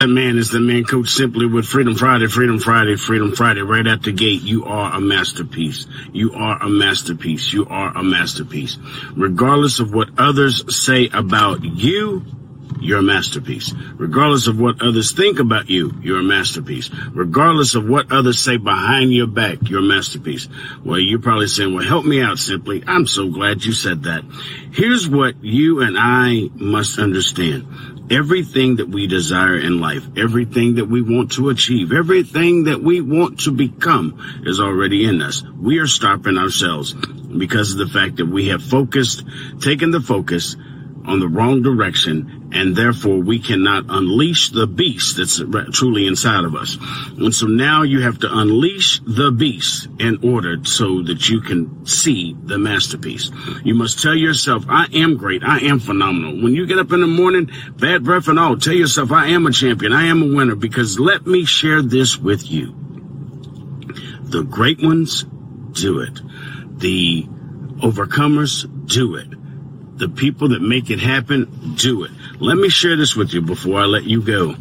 That man is the man coach simply with Freedom Friday, Freedom Friday, Freedom Friday. Right at the gate, you are a masterpiece. You are a masterpiece. You are a masterpiece. Regardless of what others say about you, you're a masterpiece. Regardless of what others think about you, you're a masterpiece. Regardless of what others say behind your back, you're a masterpiece. Well, you're probably saying, well, help me out simply. I'm so glad you said that. Here's what you and I must understand. Everything that we desire in life, everything that we want to achieve, everything that we want to become is already in us. We are stopping ourselves because of the fact that we have focused, taken the focus on the wrong direction, and therefore we cannot unleash the beast that's truly inside of us. And so now you have to unleash the beast in order so that you can see the masterpiece. You must tell yourself, I am great. I am phenomenal. When you get up in the morning, bad breath and all, tell yourself, I am a champion. I am a winner because let me share this with you. The great ones do it. The overcomers do it the people that make it happen do it. Let me share this with you before I let you go.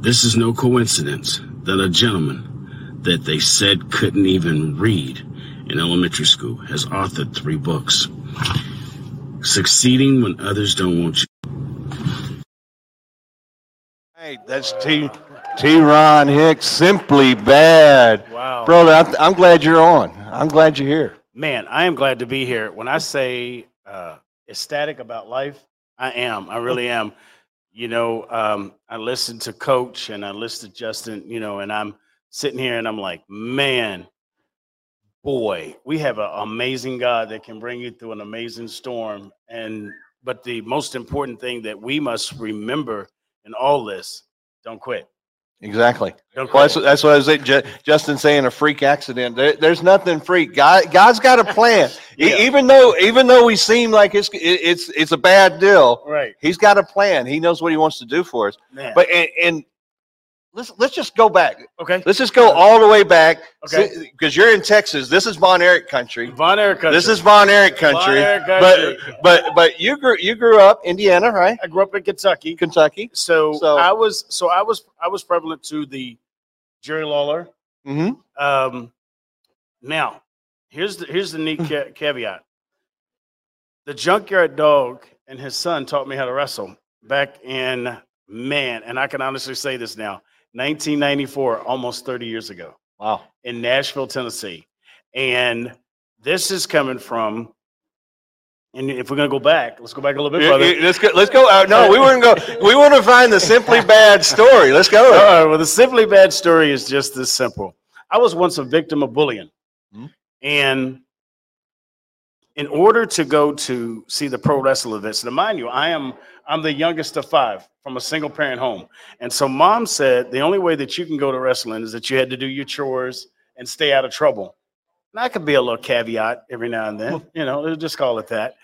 This is no coincidence that a gentleman that they said couldn't even read in elementary school has authored three books. Succeeding when others don't want you. Hey, that's T. T. Ronn Hicks, Simply BADD. Wow. Brother, I'm, I'm glad you're on. I'm glad you're here. Man, I am glad to be here. When I say uh, ecstatic about life, I am. I really am. You know, um, I listened to Coach and I listened to Justin, you know, and I'm sitting here and I'm like, man, boy, we have an amazing God that can bring you through an amazing storm. And, but the most important thing that we must remember in all this don't quit. Exactly. Well, that's, that's what I was saying. Ju- Justin saying a freak accident. There, there's nothing freak. God, God's got a plan. Yeah. Even though, even though we seem like it's it- it's it's a bad deal, Right. He's got a plan. He knows what He wants to do for us. Man. But and, and let's let's just go back. okay. Let's just go all the way back. Okay. Because you're in Texas. This is Von Erich country. Von Erich country. This is Von Erich country. Erich but country. but but you grew you grew up Indiana, right? I grew up in Kentucky. Kentucky. So, So- I was so I was I was prevalent to the Jerry Lawler. Mm-hmm. Um, now, here's the here's the neat ca- caveat. The junkyard dog and his son taught me how to wrestle back in man, and I can honestly say this now, 1994, almost 30 years ago Wow. in Nashville, Tennessee, and this is coming from. And if we're gonna go back, let's go back a little bit further. Let's go. Let's go. Uh, no, we weren't go. We want to find the Simply BADD story. Let's go. right, well, the Simply BADD story is just this simple. I was once a victim of bullying. Mhm. And in order to go to see the pro wrestling events, now mind you, I am I'm the youngest of five from a single parent home. And so mom said the only way that you can go to wrestling is that you had to do your chores and stay out of trouble. And that could be a little caveat every now and then, you know, just call it that.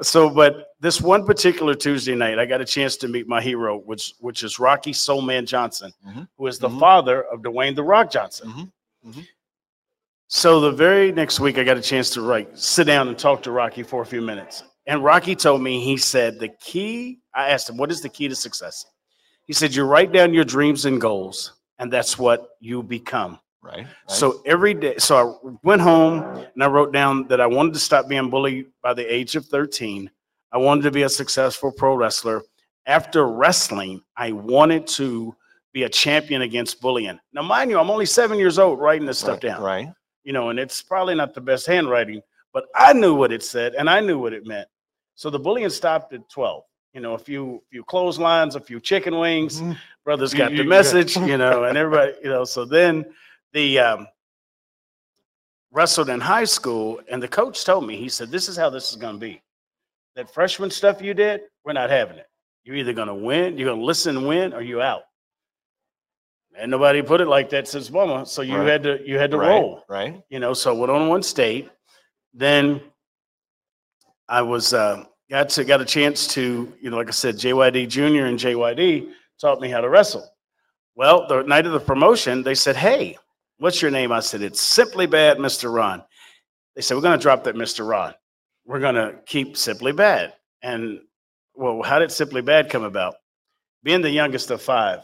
So, but this one particular Tuesday night, I got a chance to meet my hero, which which is Rocky Soulman Johnson, Mhm. who is the Mhm. father of Dwayne the Rock Johnson. Mhm. So the very next week, I got a chance to like sit down and talk to Rocky for a few minutes. And Rocky told me, he said, the key. I asked him, what is the key to success? He said, you write down your dreams and goals, and that's what you become. Right. right. So every day, so I went home and I wrote down that I wanted to stop being bullied by the age of 13. I wanted to be a successful pro wrestler. After wrestling, I wanted to be a champion against bullying. Now, mind you, I'm only seven years old writing this stuff right, down, Right. You know, and it's probably not the best handwriting, but I knew what it said and I knew what it meant. So the bullying stopped at 12. You know, a few few clotheslines, a few chicken wings, Mhm. brothers got the message, you know, and everybody, you know. So then the um, wrestled in high school, and the coach told me, he said, "This is how this is going to be. That freshman stuff you did, we're not having it. You're either going to win, you're going to listen and win, or you out." And nobody put it like that since mama. So you Right. had to you had to right. roll Right. you know, so went on one state. Then I was uh, got to got a chance to, you know, like I said, JYD Junior and JYD taught me how to wrestle. Well, the night of the promotion, they said, "Hey, what's your name?" I said, "It's Simply BADD, Mr. Ronn." They said, "We're going to drop that Mr. Ronn. We're going to keep Simply BADD." And well, how did Simply BADD come about? being the youngest of five,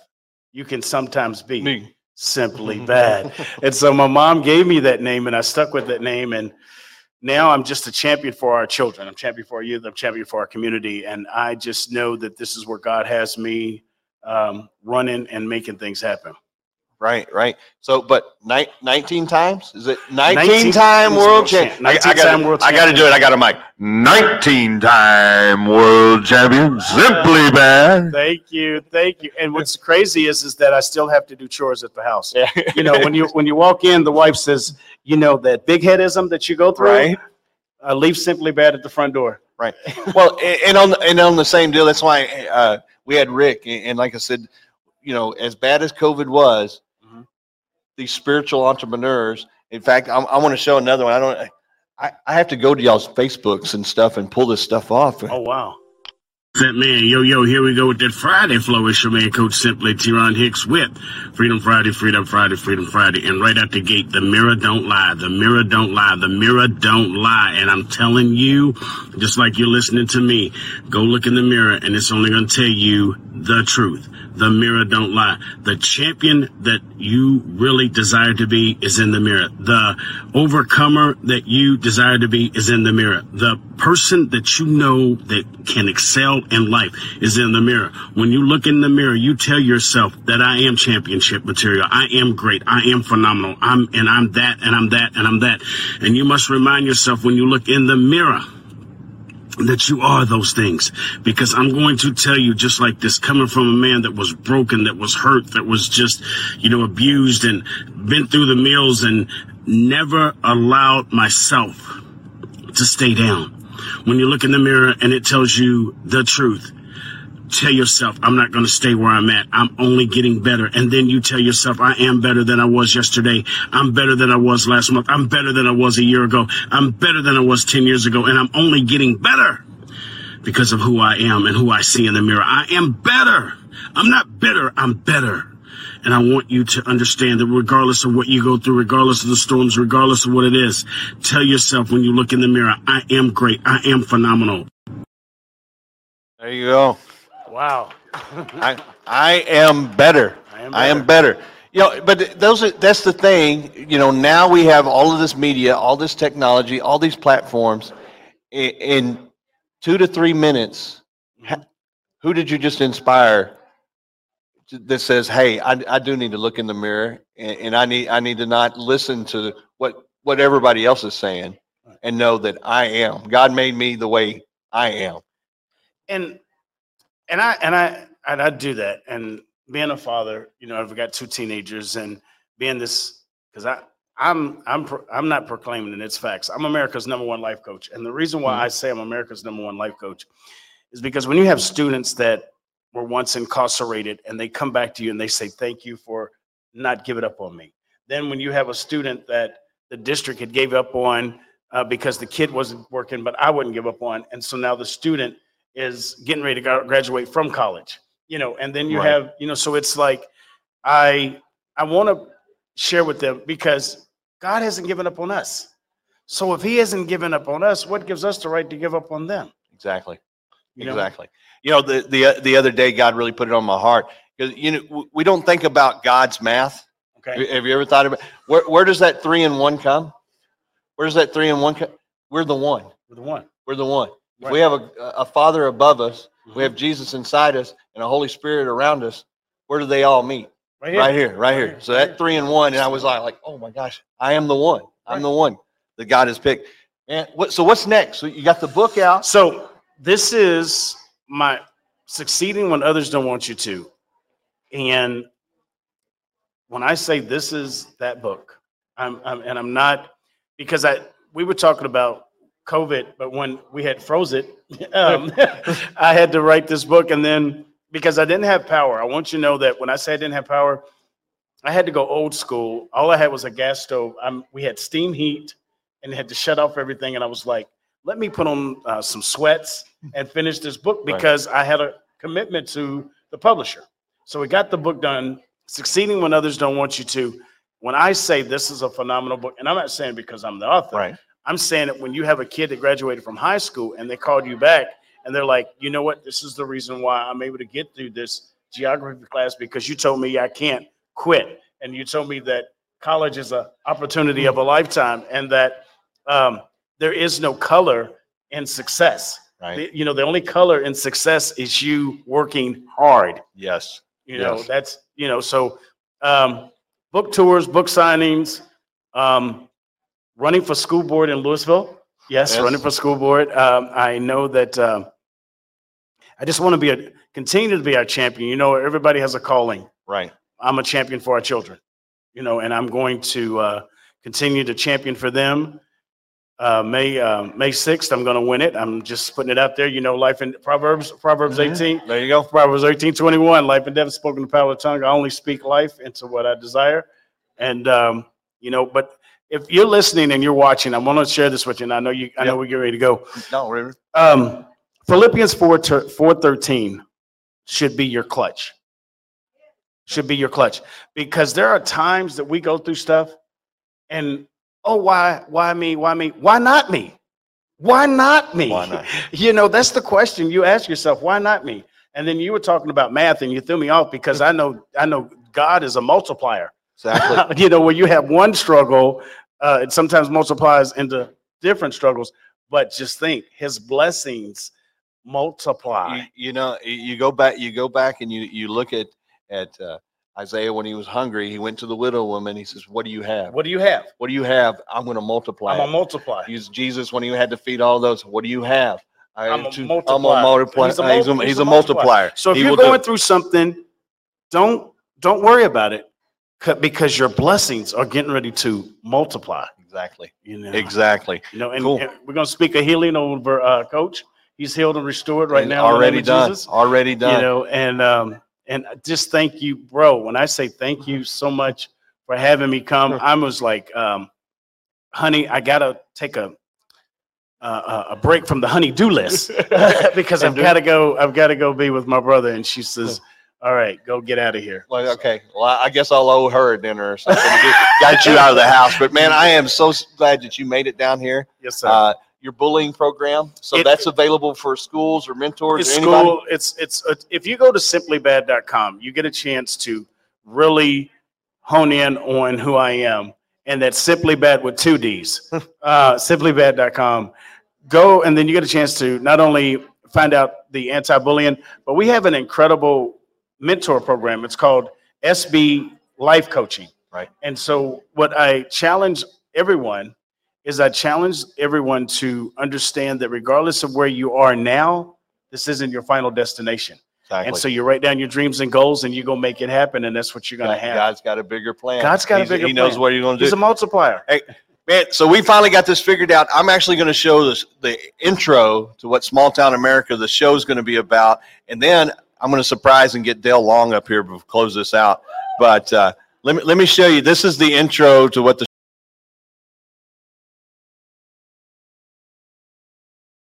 you can sometimes be Me. simply bad. and so my mom gave me that name and I stuck with that name. And now I'm just a champion for our children. I'm champion for our youth. I'm champion for our community. And I just know that this is where God has me um, running and making things happen. Right, right. So, but ni- 19 times? Is it 19, 19 time world world champ? champ. I, I 19 gotta, time world I gotta do it. I got a mic. 19 time world champion. Simply BADD. Thank you, thank you. And what's crazy is, is that I still have to do chores at the house. Yeah. You know, when you when you walk in, the wife says, you know, that big headism that you go through. Right. Uh, leave Simply BADD at the front door. Right. Well, and on and on the same deal, that's why uh, we had Rick, and like I said, you know, as bad as COVID was, Mhm. these spiritual entrepreneurs. In fact, I'm, I want to show another one. I don't. I, I have to go to y'all's Facebooks and stuff and pull this stuff off. Oh wow. That man, yo, yo, here we go with that Friday flow. It's your man, Coach Simply, T-Ronn Hicks with Freedom Friday, Freedom Friday, Freedom Friday. And right out the gate, the mirror don't lie. The mirror don't lie. The mirror don't lie. And I'm telling you, just like you're listening to me, go look in the mirror and it's only going to tell you the truth. The mirror don't lie. The champion that you really desire to be is in the mirror. The overcomer that you desire to be is in the mirror. The person that you know that can excel in life is in the mirror. When you look in the mirror, you tell yourself that I am championship material. I am great. I am phenomenal. I'm, and I'm that, and I'm that, and I'm that. And you must remind yourself when you look in the mirror, that you are those things because I'm going to tell you just like this coming from a man that was broken, that was hurt, that was just, you know, abused and been through the mills and never allowed myself to stay down. When you look in the mirror and it tells you the truth, tell yourself, I'm not going to stay where I'm at. I'm only getting better. And then you tell yourself, I am better than I was yesterday. I'm better than I was last month. I'm better than I was a year ago. I'm better than I was 10 years ago. And I'm only getting better because of who I am and who I see in the mirror. I am better. I'm not bitter. I'm better. And I want you to understand that regardless of what you go through, regardless of the storms, regardless of what it is, tell yourself when you look in the mirror, I am great. I am phenomenal. There you go. Wow. I I am better. I am I am better. You know, but those are, that's the thing. You know, now we have all of this media, all this technology, all these platforms. In, in two to three minutes, mm-hmm. who did you just inspire that says, "Hey, I, I do need to look in the mirror, and, and I need I need to not listen to what what everybody else is saying, and know that I am. God made me the way I am." and and I and I and I do that. And being a father, you know, I've got two teenagers, and being this because I I'm I'm pro- I'm not proclaiming it. It's facts. I'm America's number one life coach, and the reason why I say I'm America's number one life coach is because when you have students that were once incarcerated and they come back to you and they say thank you for not giving up on me. Then when you have a student that the district had gave up on uh, because the kid wasn't working, but I wouldn't give up on, and so now the student is getting ready to graduate from college, you know, and then you Right. have, you know, so it's like I I want to share with them because God hasn't given up on us. So if He hasn't given up on us, what gives us the right to give up on them? Exactly. You know? exactly. You know, the the the other day, God really put it on my heart because you know we don't think about God's math. Okay. Have you ever thought about where where does that three and one come? Where does that three and one come? We're the one. We're the one. We're the one. Right. we have a a Father above us, Mhm. we have Jesus inside us, and a Holy Spirit around us. Where do they all meet? Right here. Right here, right here. So that three and one, and I was like, like, oh my gosh, I am the one. I'm the one that God has picked. And what? So what's next? So you got the book out. So this is my succeeding when others don't want you to. And when I say this is that book, I'm, I'm and I'm not because I we were talking about COVID, but when we had froze it, um, I had to write this book, and then because I didn't have power, I want you to know that when I say I didn't have power, I had to go old school. All I had was a gas stove. I'm, we had steam heat, and had to shut off everything. And I was like, let me put on uh, some sweats and finish this book Right. because I had a commitment to the publisher. So we got the book done, succeeding when others don't want you to. When I say this is a phenomenal book, and I'm not saying because I'm the author, Right. I'm saying that when you have a kid that graduated from high school and they called you back and they're like, you know what, this is the reason why I'm able to get through this geography class because you told me I can't quit. And you told me that college is an opportunity of a lifetime and that um, there is no color in success. Right. The- You know, the only color in success is you working hard. Yes. You know, Yes. that's, you know, so um, book tours, book signings, um, running for school board in Louisville. Yes, Yes. running for school board. Um, I know that um, I just want to be a continue to be our champion. You know, everybody has a calling. Right. I'm a champion for our children, you know, and I'm going to uh, continue to champion for them. Uh, May uh, May 6th, I'm going to win it. I'm just putting it out there. You know, life in Proverbs, Proverbs Mhm. 18. There you go. Proverbs 18, 21, life and death spoken the power of the tongue. I only speak life into what I desire. And, um, you know, but if you're listening and you're watching, I want to share this with you. And I know you, I know we get ready to go. No, River. Um, Philippians 4, ter- 413 should be your clutch. Should be your clutch. Because there are times that we go through stuff and, oh, why, why me? Why me? Why not me? Why not me? Why not? You know, that's the question you ask yourself. Why not me? And then you were talking about math and you threw me off because I know, I know God is a multiplier. Exactly. you know, where you have one struggle, uh, it sometimes multiplies into different struggles. But just think, His blessings multiply. you, you know, you- go back, you go back and you, you look at, at, uh, Isaiah when he was hungry, he went to the widow woman. He says, what do you have? What do you have? What do you have? I'm going to multiply. I'm it." a multiply. Use Jesus when he had to feed all those. What do you have? I I'm a to- multiplier. I'm a multiplier. He's a He's a, he's a multiplier. So if He you're do- going through something, don't don't worry about it, because your blessings are getting ready to multiply. Exactly. You know, Exactly. you know, and, Cool. and we're gonna speak a healing over uh, Coach. He's healed and restored right And now. Already done. Jesus. Already you know and um and just thank you bro when i say thank you so much for having me come i was like um honey i gotta take a uh, a break from the honey do list because i've got to go i've got to go be with my brother and she says all right go get out of here Well, okay. Well, I guess I'll owe her a dinner or something got you out of the house. But man, I am so glad that you made it down here. yes sir Uh, your bullying program. So It- that's available for schools or mentors it's or anybody. school it's it's uh, if you go to simplybadd.com you get a chance to really hone in on who i am and that's Simply BADD with two d's uh simplybadd.com go and then you get a chance to not only find out the anti-bullying but we have an incredible mentor program it's called sb life coaching Right. and so what i challenge everyone is i challenge everyone to understand that regardless of where you are now this isn't your final destination. Exactly. And so you write down your dreams and goals and you go make it happen. And that's what you're going to have. God's got a bigger plan. God's got a He's- bigger He knows plan. what you're going to do. He's a multiplier. Hey, man, so we finally got this figured out. I'm actually going to show this the intro to what Small Town America, the show is going to be about, and then I'm going to surprise and get Dale Long up here to close this out. But uh, let me let me show you. This is the intro to what the